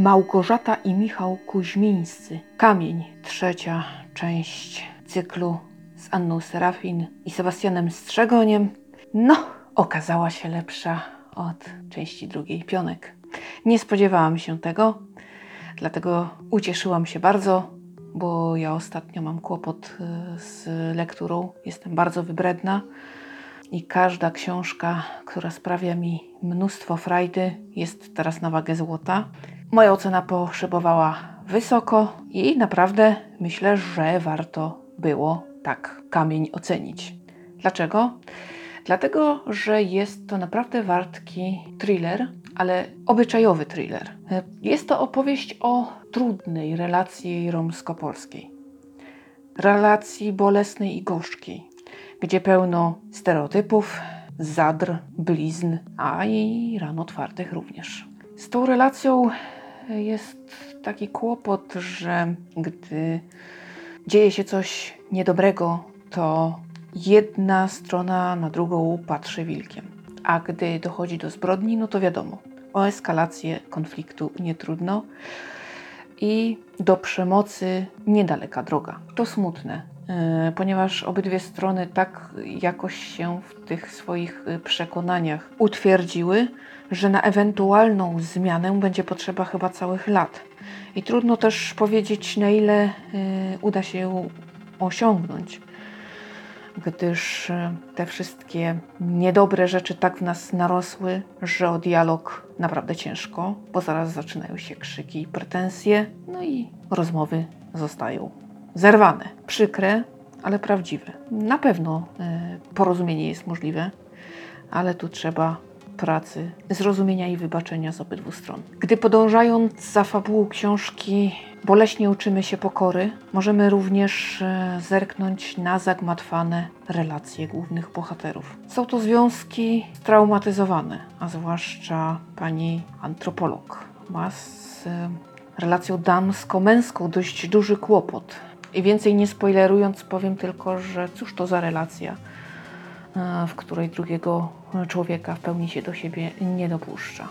Małgorzata i Michał Kuźmińscy. Kamień, trzecia część cyklu z Anną Serafin i Sebastianem Strzegoniem. No, okazała się lepsza od części drugiej Pionek. Nie spodziewałam się tego, dlatego ucieszyłam się bardzo, bo ja ostatnio mam kłopot y, z lekturą. Jestem bardzo wybredna i każda książka, która sprawia mi mnóstwo frajdy, jest teraz na wagę złota. Moja ocena poszybowała wysoko i naprawdę myślę, że warto było tak kamień ocenić. Dlaczego? Dlatego, że jest to naprawdę wartki thriller, ale obyczajowy thriller. Jest to opowieść o trudnej relacji romsko-polskiej. Relacji bolesnej i gorzkiej, gdzie pełno stereotypów, zadr, blizn, a i ran otwartych również. Z tą relacją jest taki kłopot, że gdy dzieje się coś niedobrego, to jedna strona na drugą patrzy wilkiem. A gdy dochodzi do zbrodni, no to wiadomo, o eskalację konfliktu nie trudno i do przemocy niedaleka droga. To smutne, ponieważ obydwie strony tak jakoś się w tych swoich y, przekonaniach utwierdziły, że na ewentualną zmianę będzie potrzeba chyba całych lat. I trudno też powiedzieć, na ile y, uda się ją osiągnąć, gdyż y, te wszystkie niedobre rzeczy tak w nas narosły, że o dialog naprawdę ciężko, bo zaraz zaczynają się krzyki i pretensje, no i rozmowy zostają zerwane. Przykre, ale prawdziwe. Na pewno y, porozumienie jest możliwe, ale tu trzeba pracy, zrozumienia i wybaczenia z obydwu stron. Gdy podążając za fabułą książki boleśnie uczymy się pokory, możemy również e, zerknąć na zagmatwane relacje głównych bohaterów. Są to związki traumatyzowane, a zwłaszcza pani antropolog ma z e, relacją damsko-męską dość duży kłopot. I więcej nie spoilerując, powiem tylko, że cóż to za relacja E, w której drugiego człowieka w pełni się do siebie nie dopuszcza.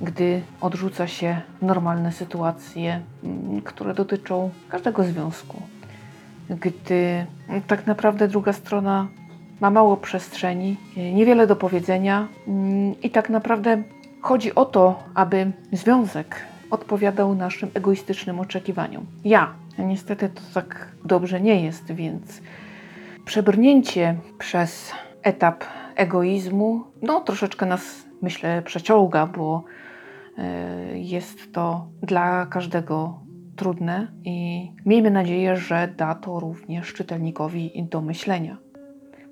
Gdy odrzuca się normalne sytuacje, mm, które dotyczą każdego związku, gdy tak naprawdę druga strona ma mało przestrzeni, niewiele do powiedzenia mm, i tak naprawdę chodzi o to, aby związek odpowiadał naszym egoistycznym oczekiwaniom. Ja, niestety to tak dobrze nie jest, więc Przebrnięcie przez etap egoizmu, no troszeczkę nas, myślę, przeciąga, bo e, jest to dla każdego trudne i miejmy nadzieję, że da to również czytelnikowi do myślenia.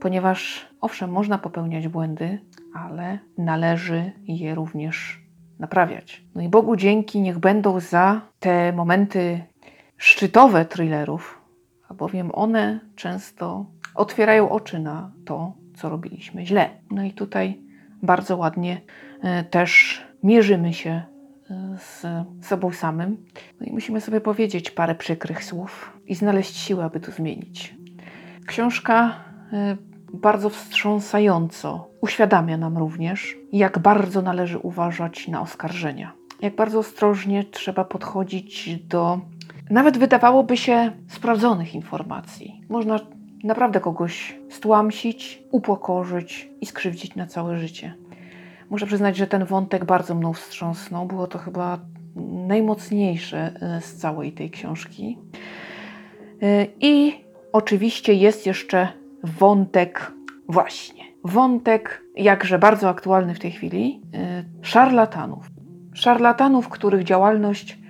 Ponieważ owszem, można popełniać błędy, ale należy je również naprawiać. No i Bogu dzięki, niech będą za te momenty szczytowe thrillerów, albowiem one często otwierają oczy na to, co robiliśmy źle. No i tutaj bardzo ładnie e, też mierzymy się e, z sobą samym. No i musimy sobie powiedzieć parę przykrych słów i znaleźć siłę, aby to zmienić. Książka e, bardzo wstrząsająco uświadamia nam również, jak bardzo należy uważać na oskarżenia. Jak bardzo ostrożnie trzeba podchodzić do nawet wydawałoby się sprawdzonych informacji. Można naprawdę kogoś stłamsić, upokorzyć i skrzywdzić na całe życie. Muszę przyznać, że ten wątek bardzo mną wstrząsnął. Było to chyba najmocniejsze e, z całej tej książki. E, I oczywiście jest jeszcze wątek, właśnie, wątek jakże bardzo aktualny w tej chwili, e, szarlatanów. Szarlatanów, których działalność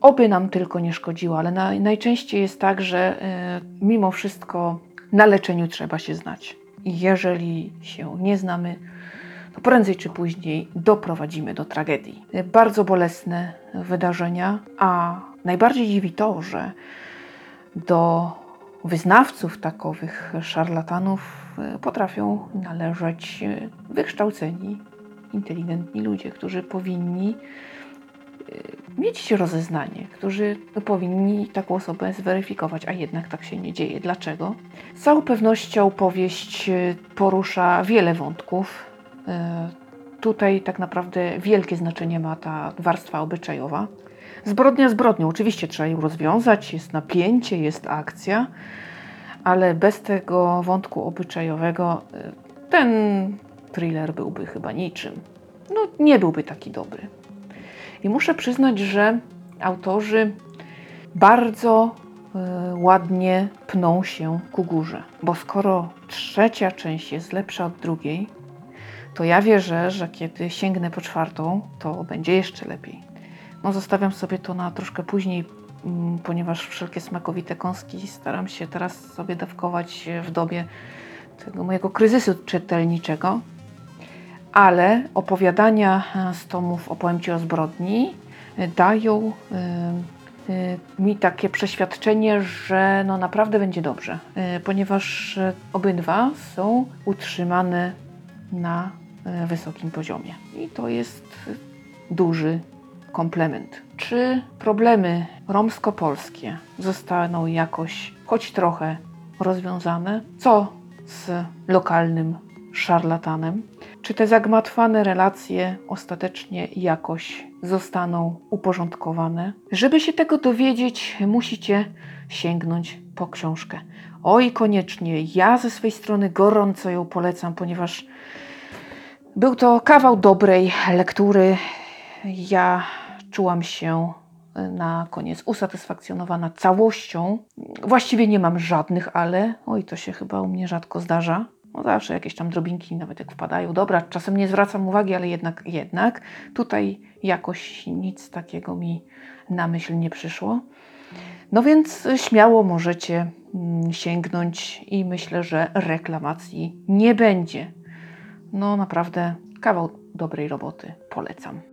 Oby nam tylko nie szkodziło, ale na, najczęściej jest tak, że y, mimo wszystko na leczeniu trzeba się znać. I jeżeli się nie znamy, to prędzej czy później doprowadzimy do tragedii. Bardzo bolesne wydarzenia, a najbardziej dziwi to, że do wyznawców takowych szarlatanów e, potrafią należeć e, wykształceni, inteligentni ludzie, którzy powinni mieć rozeznanie, którzy powinni taką osobę zweryfikować, a jednak tak się nie dzieje. Dlaczego? Z całą pewnością powieść e, porusza wiele wątków. Tutaj tak naprawdę wielkie znaczenie ma ta warstwa obyczajowa. Zbrodnia zbrodnią, oczywiście trzeba ją rozwiązać, jest napięcie, jest akcja, ale bez tego wątku obyczajowego y, ten thriller byłby chyba niczym. No, nie byłby taki dobry. I muszę przyznać, że autorzy bardzo y, ładnie pną się ku górze, bo skoro trzecia część jest lepsza od drugiej, to ja wierzę, że kiedy sięgnę po czwartą, to będzie jeszcze lepiej. No, zostawiam sobie to na troszkę później, mm, ponieważ wszelkie smakowite kąski staram się teraz sobie dawkować w dobie tego mojego kryzysu czytelniczego. Ale opowiadania z tomów Opowiem Ci o zbrodni dają y, y, mi takie przeświadczenie, że no naprawdę będzie dobrze, y, ponieważ obydwa są utrzymane na e, wysokim poziomie. I to jest duży komplement. Czy problemy romsko-polskie zostaną jakoś, choć trochę, rozwiązane? Co z lokalnym szarlatanem? Czy te zagmatwane relacje ostatecznie jakoś zostaną uporządkowane? Żeby się tego dowiedzieć, musicie sięgnąć po książkę. Oj, koniecznie. Ja ze swojej strony gorąco ją polecam, ponieważ był to kawał dobrej lektury. Ja czułam się na koniec usatysfakcjonowana całością. Właściwie nie mam żadnych, ale oj, to się chyba u mnie rzadko zdarza. No zawsze jakieś tam drobinki, nawet jak wpadają. Dobra, czasem nie zwracam uwagi, ale jednak, jednak. Tutaj jakoś nic takiego mi na myśl nie przyszło. No więc śmiało możecie mm, sięgnąć i myślę, że reklamacji nie będzie. No naprawdę kawał dobrej roboty. Polecam.